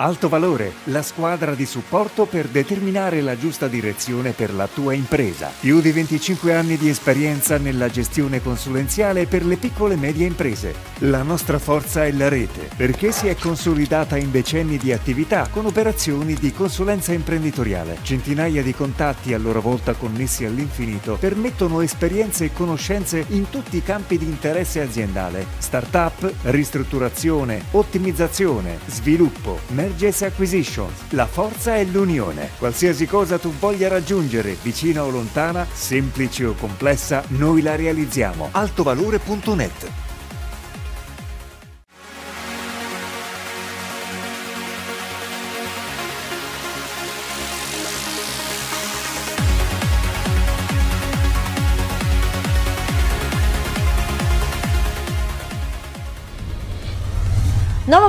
Alto Valore, la squadra di supporto per determinare la giusta direzione per la tua impresa. Più di 25 anni di esperienza nella gestione consulenziale per le piccole e medie imprese. La nostra forza è la rete, perché si è consolidata in decenni di attività con operazioni di consulenza imprenditoriale. Centinaia di contatti a loro volta connessi all'infinito permettono esperienze e conoscenze in tutti i campi di interesse aziendale. Startup, ristrutturazione, ottimizzazione, sviluppo, Mergers Acquisitions. La forza è l'unione. Qualsiasi cosa tu voglia raggiungere, vicina o lontana, semplice o complessa, noi la realizziamo. Altovalore.net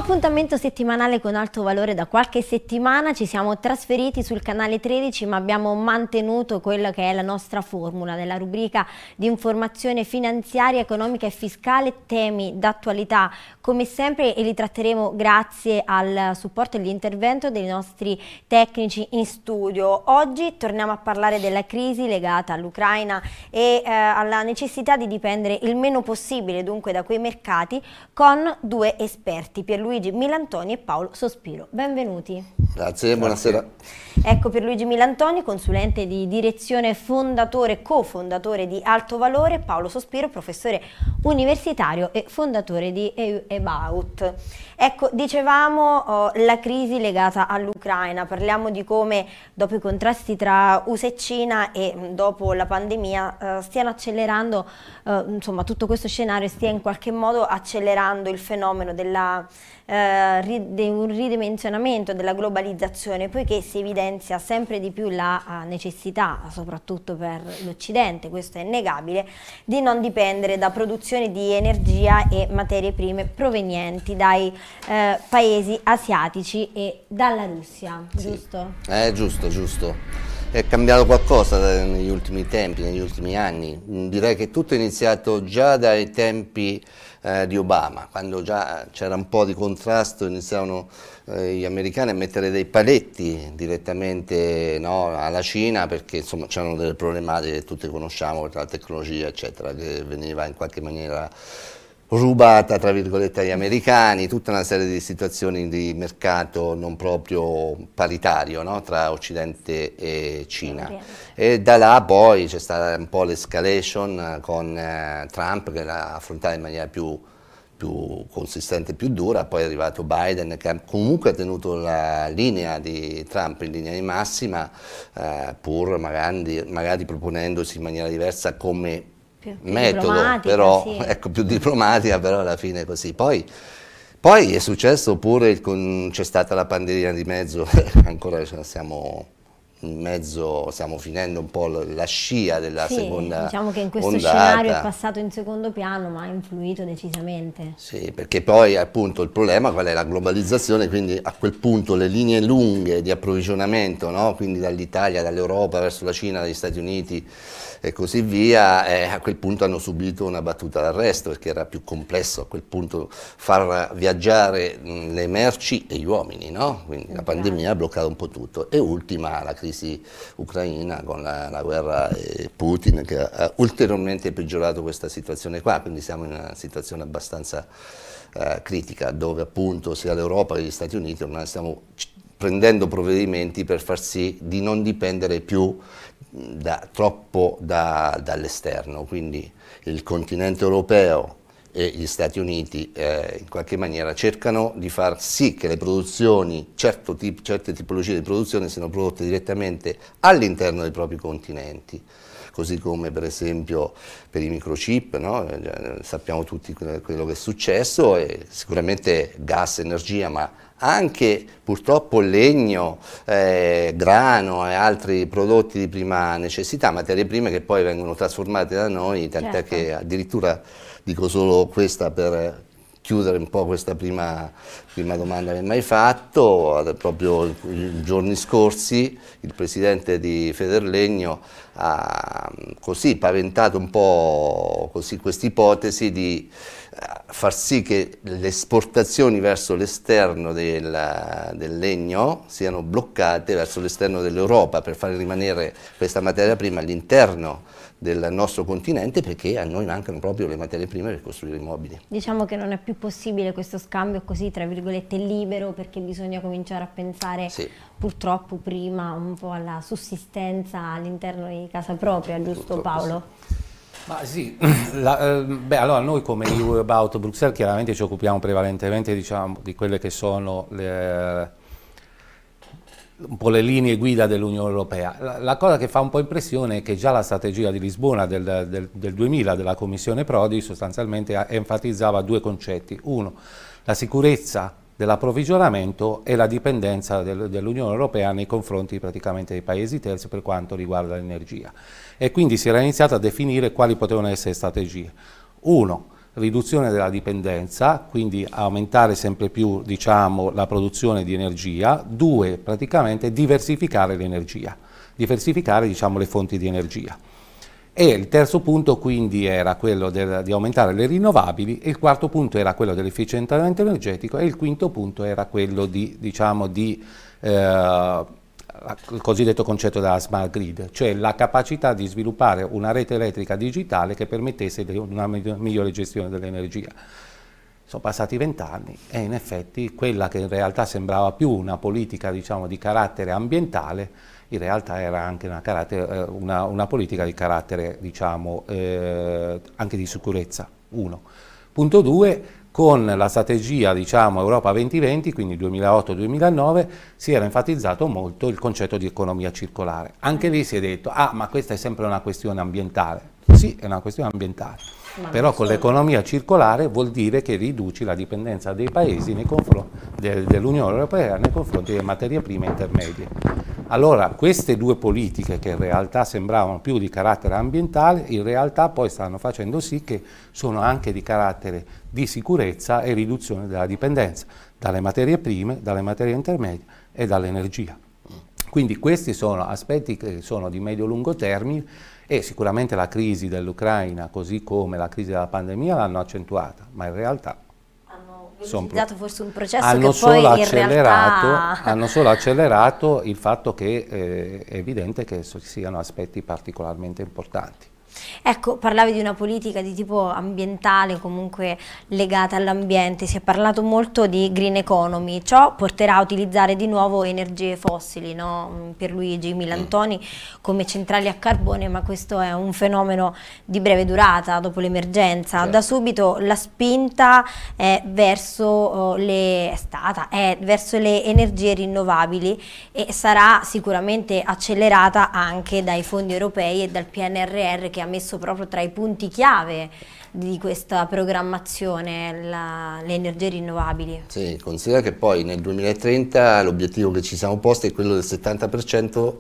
appuntamento settimanale con alto valore da qualche settimana, ci siamo trasferiti sul canale 13 ma abbiamo mantenuto quella che è la nostra formula nella rubrica di informazione finanziaria, economica e fiscale, temi d'attualità come sempre e li tratteremo grazie al supporto e all'intervento dei nostri tecnici in studio. Oggi torniamo a parlare della crisi legata all'Ucraina e eh, alla necessità di dipendere il meno possibile dunque da quei mercati con due esperti Pierluigi Milantoni e Paolo Sospiro. Benvenuti. Grazie, buonasera. Ecco Pierluigi Milantoni, consulente di direzione, fondatore, cofondatore di Alto Valore, Paolo Sospiro, professore universitario e fondatore di About. Ecco, dicevamo oh, la crisi legata all'Ucraina, parliamo di come dopo i contrasti tra USA e Cina e dopo la pandemia eh, stiano accelerando, eh, insomma tutto questo scenario stia in qualche modo accelerando il fenomeno della eh, di un ridimensionamento della globalizzazione, poiché si evidenzia sempre di più la uh, necessità, soprattutto per l'Occidente, questo è innegabile, di non dipendere da produzioni di energia e materie prime provenienti dai eh, paesi asiatici e dalla Russia, sì. giusto? Eh, giusto, giusto. È cambiato qualcosa negli ultimi tempi, negli ultimi anni. Direi che tutto è iniziato già dai tempi eh, di Obama, quando già c'era un po' di contrasto iniziavano eh, gli americani a mettere dei paletti direttamente no, alla Cina perché c'erano delle problematiche che tutti conosciamo tra la tecnologia eccetera che veniva in qualche maniera rubata tra virgolette agli americani, tutta una serie di situazioni di mercato non proprio paritario no? tra Occidente e Cina. E da là poi c'è stata un po' l'escalation con eh, Trump che l'ha affrontata in maniera più, più consistente, più dura, poi è arrivato Biden che comunque ha tenuto la linea di Trump in linea di massima, eh, pur magari, magari proponendosi in maniera diversa come più, più metodo, però, sì. ecco, più diplomatica, però alla fine è così. Poi, poi è successo pure, c'è stata la pandemia di mezzo, ancora siamo in mezzo, stiamo finendo un po' la scia della sì, seconda diciamo che in questo ondata. scenario è passato in secondo piano ma ha influito decisamente. Sì, perché poi appunto il problema qual è la globalizzazione, quindi a quel punto le linee lunghe di approvvigionamento, no? quindi dall'Italia, dall'Europa verso la Cina, dagli Stati Uniti, e così via, eh, a quel punto hanno subito una battuta d'arresto perché era più complesso a quel punto far viaggiare mh, le merci e gli uomini, no? quindi la pandemia ha bloccato un po' tutto. E ultima la crisi ucraina con la, la guerra e Putin che ha ulteriormente peggiorato questa situazione qua, quindi siamo in una situazione abbastanza eh, critica dove appunto sia l'Europa che gli Stati Uniti ormai stiamo prendendo provvedimenti per far sì di non dipendere più da, troppo da, dall'esterno, quindi il continente europeo e gli Stati Uniti eh, in qualche maniera cercano di far sì che le produzioni, certo tip, certe tipologie di produzione siano prodotte direttamente all'interno dei propri continenti così come per esempio per i microchip, no? Eh, sappiamo tutti quello che è successo, e sicuramente gas, energia, ma anche purtroppo legno, eh, grano e altri prodotti di prima necessità, materie prime che poi vengono trasformate da noi, tant'è certo. che addirittura dico solo questa per chiudere un po' questa prima prima domanda che mi hai fatto, proprio i giorni scorsi il presidente di Federlegno ha così paventato un po' questa ipotesi di eh, far sì che le esportazioni verso l'esterno del, del, legno siano bloccate verso l'esterno dell'Europa per far rimanere questa materia prima all'interno del nostro continente perché a noi mancano proprio le materie prime per costruire i mobili. Diciamo che non è più possibile questo scambio così tra virgolette libero perché bisogna cominciare a pensare sì. purtroppo prima un po' alla sussistenza all'interno di casa propria, giusto purtroppo Paolo? Sì. Ma sì, la, eh, beh, allora noi come EU About Bruxelles chiaramente ci occupiamo prevalentemente diciamo, di quelle che sono le, un po' le linee guida dell'Unione Europea. La, la, cosa che fa un po' impressione è che già la strategia di Lisbona del, del, del 2000 della Commissione Prodi sostanzialmente enfatizzava due concetti. Uno, la sicurezza dell'approvvigionamento e la dipendenza del, dell'Unione Europea nei confronti praticamente dei paesi terzi per quanto riguarda l'energia. E quindi si era iniziato a definire quali potevano essere strategie. Uno, riduzione della dipendenza, quindi aumentare sempre più diciamo, la produzione di energia, due, praticamente diversificare l'energia, diversificare diciamo, le fonti di energia. E il terzo punto quindi era quello del, di aumentare le rinnovabili, il quarto punto era quello dell'efficientamento energetico e il quinto punto era quello di, diciamo, di eh, il cosiddetto concetto della smart grid, cioè la capacità di sviluppare una rete elettrica digitale che permettesse una migliore gestione dell'energia. Sono passati vent'anni e in effetti quella che in realtà sembrava più una politica diciamo, di carattere ambientale, in realtà era anche una, eh, una, una politica di carattere diciamo, eh, anche di sicurezza, uno. Punto due, con la strategia diciamo, Europa 2020, quindi 2008-2009, si era enfatizzato molto il concetto di economia circolare. Anche lì si è detto, ah ma questa è sempre una questione ambientale. Sì, è una questione ambientale, ma però con l'economia circolare vuol dire che riduci la dipendenza dei paesi de, dell'Unione Europea nei confronti delle materie prime intermedie. Allora queste due politiche che in realtà sembravano più di carattere ambientale, in realtà poi stanno facendo sì che sono anche di carattere di sicurezza e riduzione della dipendenza dalle materie prime, dalle materie intermedie e dall'energia. Quindi questi sono aspetti che sono di medio-lungo termine e sicuramente la crisi dell'Ucraina, così come la crisi della pandemia, l'hanno accentuata, ma in realtà velocizzato forse un processo hanno che poi in realtà... Hanno solo accelerato il fatto che eh, è evidente che siano aspetti particolarmente importanti. Ecco, parlavi di una politica di tipo ambientale, comunque legata all'ambiente, si è parlato molto di green economy, ciò porterà a utilizzare di nuovo energie fossili, no? per Luigi Milantoni come centrali a carbone, ma questo è un fenomeno di breve durata dopo l'emergenza. Certo. Da subito la spinta è verso, oh, le, è stata, è verso le energie rinnovabili e sarà sicuramente accelerata anche dai fondi europei e dal PNRR che ha messo proprio tra i punti chiave di questa programmazione la, le energie rinnovabili. Sì, considera che poi nel 2030 l'obiettivo che ci siamo posti è quello del 70%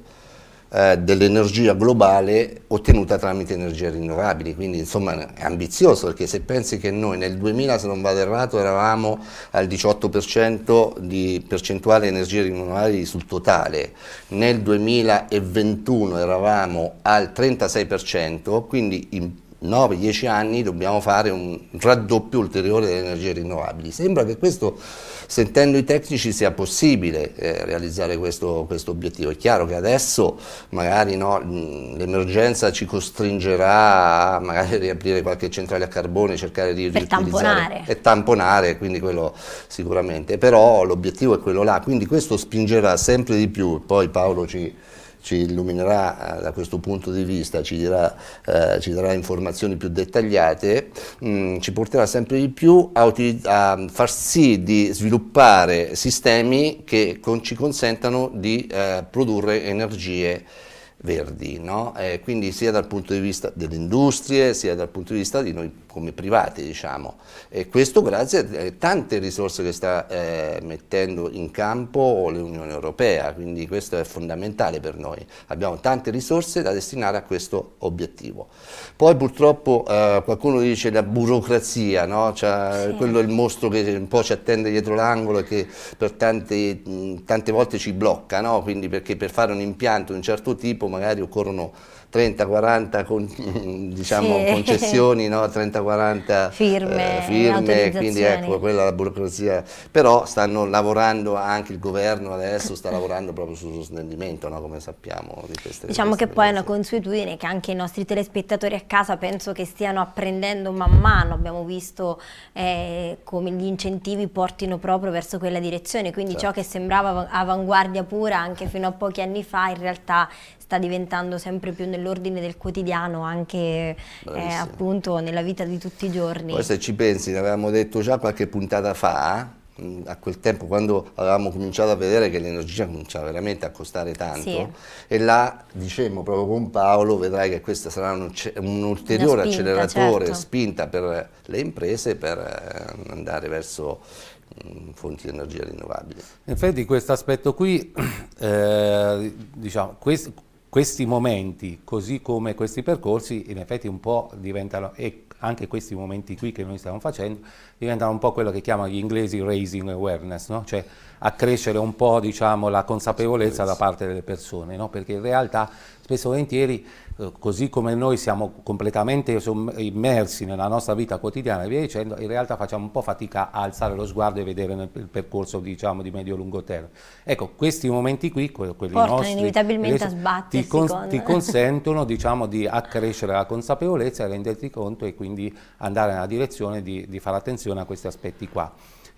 eh, dell'energia globale ottenuta tramite energie rinnovabili, quindi insomma è ambizioso perché se pensi che noi nel 2000 se non vado errato eravamo al 18% di percentuale energie rinnovabili sul totale, nel 2021 eravamo al 36%, quindi in 9-10 anni dobbiamo fare un raddoppio ulteriore delle energie rinnovabili. Sembra che questo, sentendo i tecnici, sia possibile eh, realizzare questo, questo, obiettivo. È chiaro che adesso magari no, l'emergenza ci costringerà a magari riaprire qualche centrale a carbone, cercare di per tamponare. e tamponare, quindi quello sicuramente, però l'obiettivo è quello là, quindi questo spingerà sempre di più, poi Paolo ci ci illuminerà eh, da questo punto di vista, ci, dirà, eh, ci darà informazioni più dettagliate, mh, mm, ci porterà sempre di più a, a, far sì di sviluppare sistemi che con, ci consentano di eh, produrre energie verdi, no? eh, quindi sia dal punto di vista delle industrie, sia dal punto di vista di noi come privati diciamo e questo grazie a tante risorse che sta eh, mettendo in campo l'Unione Europea, quindi questo è fondamentale per noi, abbiamo tante risorse da destinare a questo obiettivo. Poi purtroppo eh, qualcuno dice la burocrazia, no? cioè, sì. quello è il mostro che un po' ci attende dietro l'angolo e che per tante, tante volte ci blocca, no? quindi perché per fare un impianto di un certo tipo magari occorrono 30-40 con, diciamo, sì. concessioni, no? 30-40 firme, eh, firme quindi ecco, quella è la burocrazia. Però stanno lavorando anche il governo adesso, sta lavorando proprio sullo snellimento, no? come sappiamo. Di queste, diciamo queste che poi è una consuetudine che anche i nostri telespettatori a casa penso che stiano apprendendo man mano, abbiamo visto eh, come gli incentivi portino proprio verso quella direzione, quindi certo. ciò che sembrava avanguardia pura anche fino a pochi anni fa in realtà sta diventando sempre più nell'ordine del quotidiano anche eh, appunto nella vita di tutti i giorni. Poi se ci pensi, ne avevamo detto già qualche puntata fa, mm, a quel tempo quando avevamo cominciato a vedere che l'energia cominciava veramente a costare tanto sì. e là dicemmo proprio con Paolo vedrai che questo sarà un, un ulteriore spinta, acceleratore, certo. spinta per le imprese per eh, andare verso mm, fonti di energia rinnovabili. In effetti questo aspetto qui, eh, diciamo, questo, questi momenti, così come questi percorsi, in effetti un po' diventano, e anche questi momenti qui che noi stiamo facendo, diventano un po' quello che chiamano gli inglesi raising awareness, no? cioè accrescere un po' diciamo, la consapevolezza da parte delle persone, no? perché in realtà spesso e volentieri eh, così come noi siamo completamente immersi nella nostra vita quotidiana e via dicendo, in realtà facciamo un po' fatica a alzare lo sguardo e vedere nel, il percorso diciamo, di medio-lungo termine. Ecco, questi momenti qui, quelli Portano nostri, inevitabilmente a sbattersi. Ti, con, ti consentono diciamo, di accrescere la consapevolezza e renderti conto e quindi andare nella direzione di, di fare attenzione a questi aspetti qua.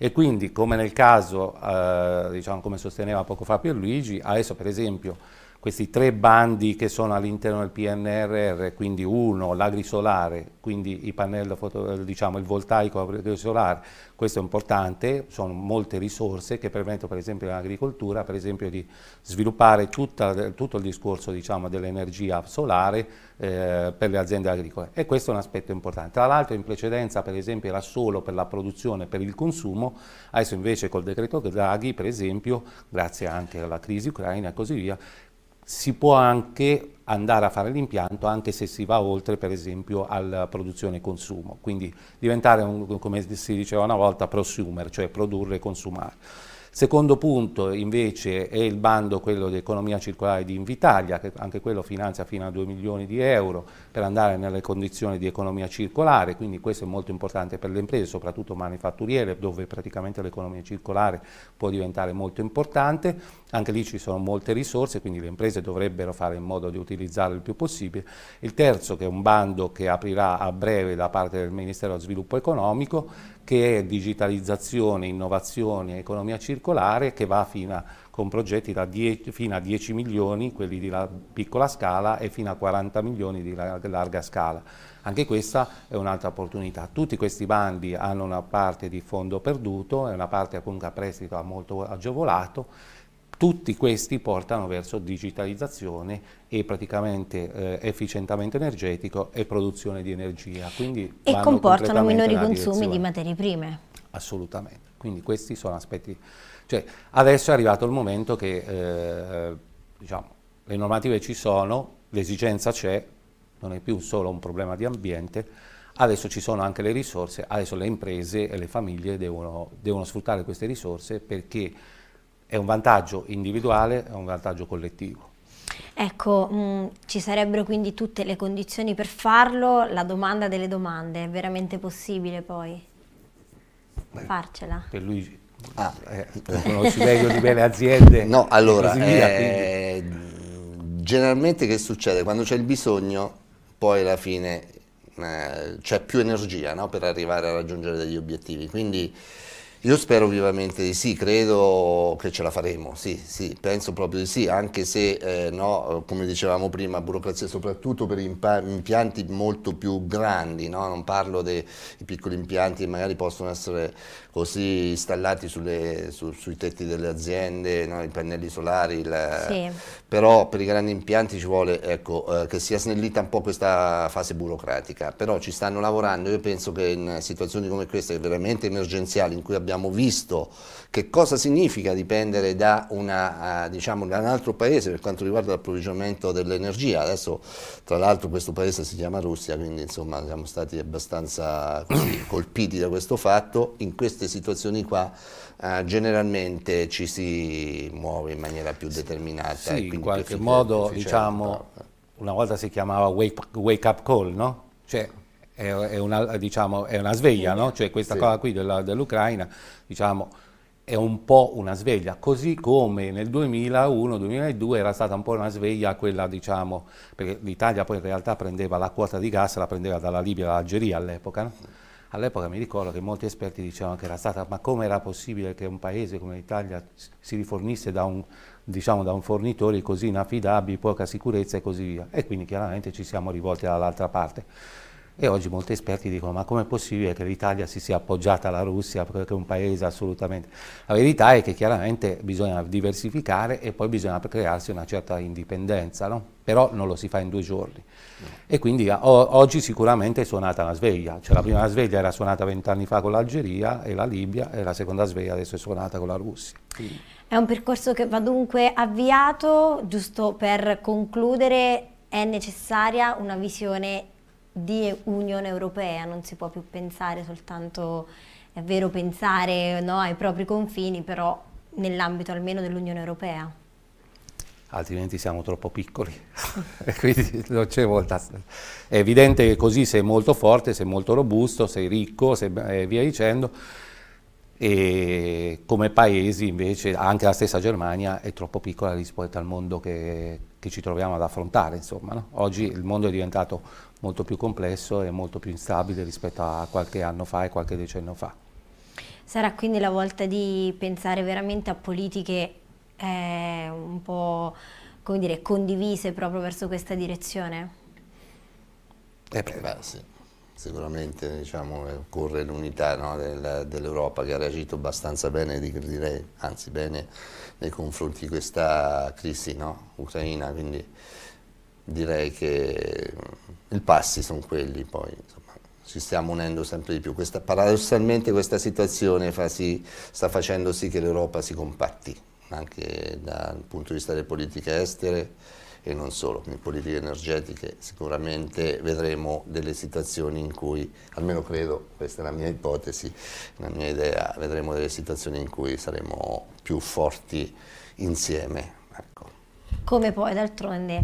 E quindi, come nel caso, eh, diciamo, come sosteneva poco fa Pierluigi, adesso per esempio questi tre bandi che sono all'interno del PNRR, quindi uno, l'agrisolare, quindi pannelli, diciamo, il voltaico agrisolare, questo è importante, sono molte risorse che permettono per esempio all'agricoltura di sviluppare tutta, tutto il discorso diciamo, dell'energia solare eh, per le aziende agricole e questo è un aspetto importante. Tra l'altro in precedenza per esempio era solo per la produzione, per il consumo, adesso invece col decreto Draghi per esempio, grazie anche alla crisi ucraina e così via, si può anche andare a fare l'impianto anche se si va oltre per esempio alla produzione e consumo, quindi diventare un, come si diceva una volta prosumer, cioè produrre e consumare. Secondo punto invece è il bando, quello di economia circolare di Invitalia, che anche quello finanzia fino a 2 milioni di euro per andare nelle condizioni di economia circolare, quindi questo è molto importante per le imprese, soprattutto manifatturiere, dove praticamente l'economia circolare può diventare molto importante. Anche lì ci sono molte risorse, quindi le imprese dovrebbero fare in modo di utilizzarle il più possibile. Il terzo, che è un bando che aprirà a breve da parte del Ministero dello Sviluppo Economico, che è digitalizzazione, innovazione economia circolare, che va fino a, con progetti 10, fino a 10 milioni, quelli di piccola scala, e fino a 40 milioni di larga scala. Anche questa è un'altra opportunità. Tutti questi bandi hanno una parte di fondo perduto e una parte comunque a prestito molto agevolato tutti questi portano verso digitalizzazione e praticamente eh, efficientamento energetico e produzione di energia. Quindi e comportano minori consumi di materie prime. Assolutamente, quindi questi sono aspetti... Cioè, adesso è arrivato il momento che eh, diciamo, le normative ci sono, l'esigenza c'è, non è più solo un problema di ambiente, adesso ci sono anche le risorse, adesso le imprese e le famiglie devono, devono sfruttare queste risorse perché è un vantaggio individuale, è un vantaggio collettivo. Ecco, mh, mm, ci sarebbero quindi tutte le condizioni per farlo, la domanda delle domande, è veramente possibile poi Beh, farcela? Per lui ah. eh, conosci meglio di me le aziende. No, allora, via, eh, generalmente che succede? Quando c'è il bisogno, poi alla fine eh, c'è più energia no? per arrivare a raggiungere degli obiettivi, quindi Io spero vivamente di sì, credo che ce la faremo, sì, sì, penso proprio di sì, anche se, eh, no, come dicevamo prima, burocrazia soprattutto per impianti molto più grandi, no? non parlo dei piccoli impianti che magari possono essere così installati sulle, su, sui tetti delle aziende, no? i pannelli solari, il, sì. però per i grandi impianti ci vuole ecco, eh, che sia snellita un po' questa fase burocratica, però ci stanno lavorando, io penso che in situazioni come queste, veramente emergenziali, in cui abbiamo abbiamo visto che cosa significa dipendere da, una, diciamo, da un altro paese per quanto riguarda l'approvvigionamento dell'energia. Adesso tra l'altro questo paese si chiama Russia, quindi insomma siamo stati abbastanza così, colpiti da questo fatto. In queste situazioni qua eh, generalmente ci si muove in maniera più determinata. Sì, in qualche modo diciamo, una volta si chiamava wake, wake up call, no? Cioè, è, è, una, diciamo, è una, sveglia, no? cioè questa sì. cosa qui dell'Ucraina diciamo, è un po' una sveglia, così come nel 2001-2002 era stata un po' una sveglia quella, diciamo, perché l'Italia poi in realtà prendeva la quota di gas, la prendeva dalla Libia e dall'Algeria all'epoca, no? All'epoca mi ricordo che molti esperti dicevano che era stata, ma come era possibile che un paese come l'Italia si rifornisse da un, diciamo, da un fornitore così inaffidabile, poca sicurezza e così via. E quindi chiaramente ci siamo rivolti dall'altra parte. E oggi molti esperti dicono ma com'è possibile che l'Italia si sia appoggiata alla Russia perché è un paese assolutamente... La verità è che chiaramente bisogna diversificare e poi bisogna crearsi una certa indipendenza, no? però non lo si fa in due giorni. E quindi o, oggi sicuramente è suonata una sveglia, cioè la prima sveglia era suonata vent'anni fa con l'Algeria e la Libia e la seconda sveglia adesso è suonata con la Russia. Quindi. È un percorso che va dunque avviato, giusto per concludere è necessaria una visione di Unione Europea, non si può più pensare soltanto, è vero pensare no, ai propri confini, però nell'ambito almeno dell'Unione Europea. Altrimenti siamo troppo piccoli, quindi non c'è molta... È evidente che così sei molto forte, sei molto robusto, sei ricco e via dicendo, e come paesi invece anche la stessa Germania è troppo piccola rispetto al mondo che, che ci troviamo ad affrontare. Insomma, no? Oggi il mondo è diventato molto più complesso e molto più instabile rispetto a qualche anno fa e qualche decennio fa. Sarà quindi la volta di pensare veramente a politiche eh, un po' come dire, condivise proprio verso questa direzione? Eh beh, beh sì sicuramente diciamo, occorre l'unità no, del, dell'Europa che ha reagito abbastanza bene, direi, anzi bene nei confronti di questa crisi no, ucraina, quindi direi che i passi sono quelli, poi ci stiamo unendo sempre di più. Questa, paradossalmente questa situazione fa sì, sta facendo sì che l'Europa si compatti, anche dal punto di vista delle politiche estere, e non solo, quindi politiche energetiche sicuramente vedremo delle situazioni in cui, almeno credo, questa è la mia ipotesi, la mia idea, vedremo delle situazioni in cui saremo più forti insieme. Ecco. Come poi d'altronde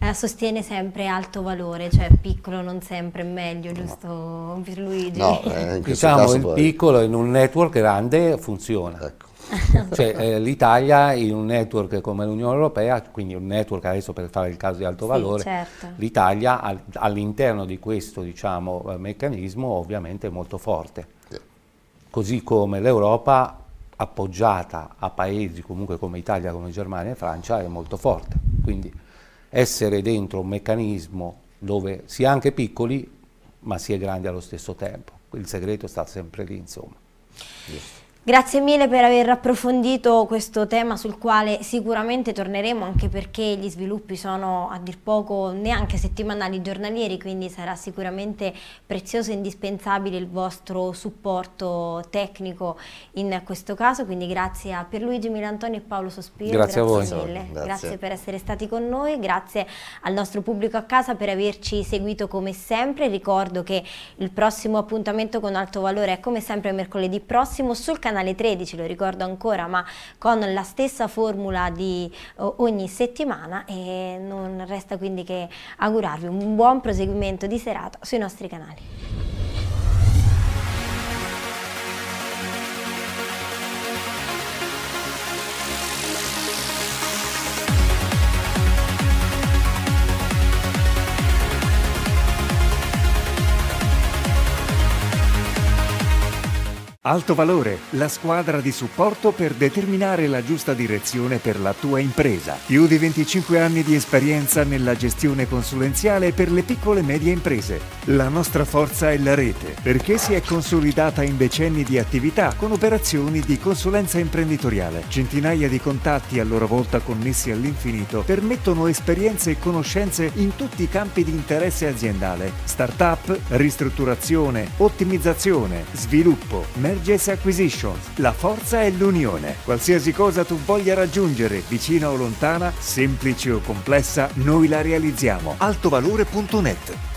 eh, sostiene sempre alto valore, cioè piccolo non sempre è meglio, giusto no. Pierluigi? No, eh, diciamo il poi... piccolo in un network grande funziona. Ecco. Cioè, eh, L'Italia in un network come l'Unione Europea, quindi un network adesso per fare il caso di alto valore, sì, certo. l'Italia al, all'interno di questo diciamo, eh, meccanismo ovviamente è molto forte. Sì. Così come l'Europa appoggiata a paesi comunque come Italia, come Germania e Francia è molto forte. Quindi essere dentro un meccanismo dove si è anche piccoli ma si è grandi allo stesso tempo. Il segreto sta sempre lì, insomma. Yes. Grazie mille per aver approfondito questo tema sul quale sicuramente torneremo anche perché gli sviluppi sono a dir poco neanche settimanali, giornalieri, quindi sarà sicuramente prezioso e indispensabile il vostro supporto tecnico in questo caso, quindi grazie a Pierluigi Milantonio e Paolo Sospiro. Grazie, grazie a voi. Mille. Grazie. grazie per essere stati con noi, grazie al nostro pubblico a casa per averci seguito come sempre. Ricordo che il prossimo appuntamento con Alto Valore è come sempre mercoledì prossimo sul canale canale 13, lo ricordo ancora, ma con la stessa formula di ogni settimana e non resta quindi che augurarvi un buon proseguimento di serata sui nostri canali. Alto Valore, la squadra di supporto per determinare la giusta direzione per la tua impresa. Più di 25 anni di esperienza nella gestione consulenziale per le piccole e medie imprese. La nostra forza è la rete, perché si è consolidata in decenni di attività con operazioni di consulenza imprenditoriale. Centinaia di contatti a loro volta connessi all'infinito permettono esperienze e conoscenze in tutti i campi di interesse aziendale. Startup, ristrutturazione, ottimizzazione, sviluppo, Mergers Acquisitions. La forza è l'unione. Qualsiasi cosa tu voglia raggiungere, vicina o lontana, semplice o complessa, noi la realizziamo. altovalore.net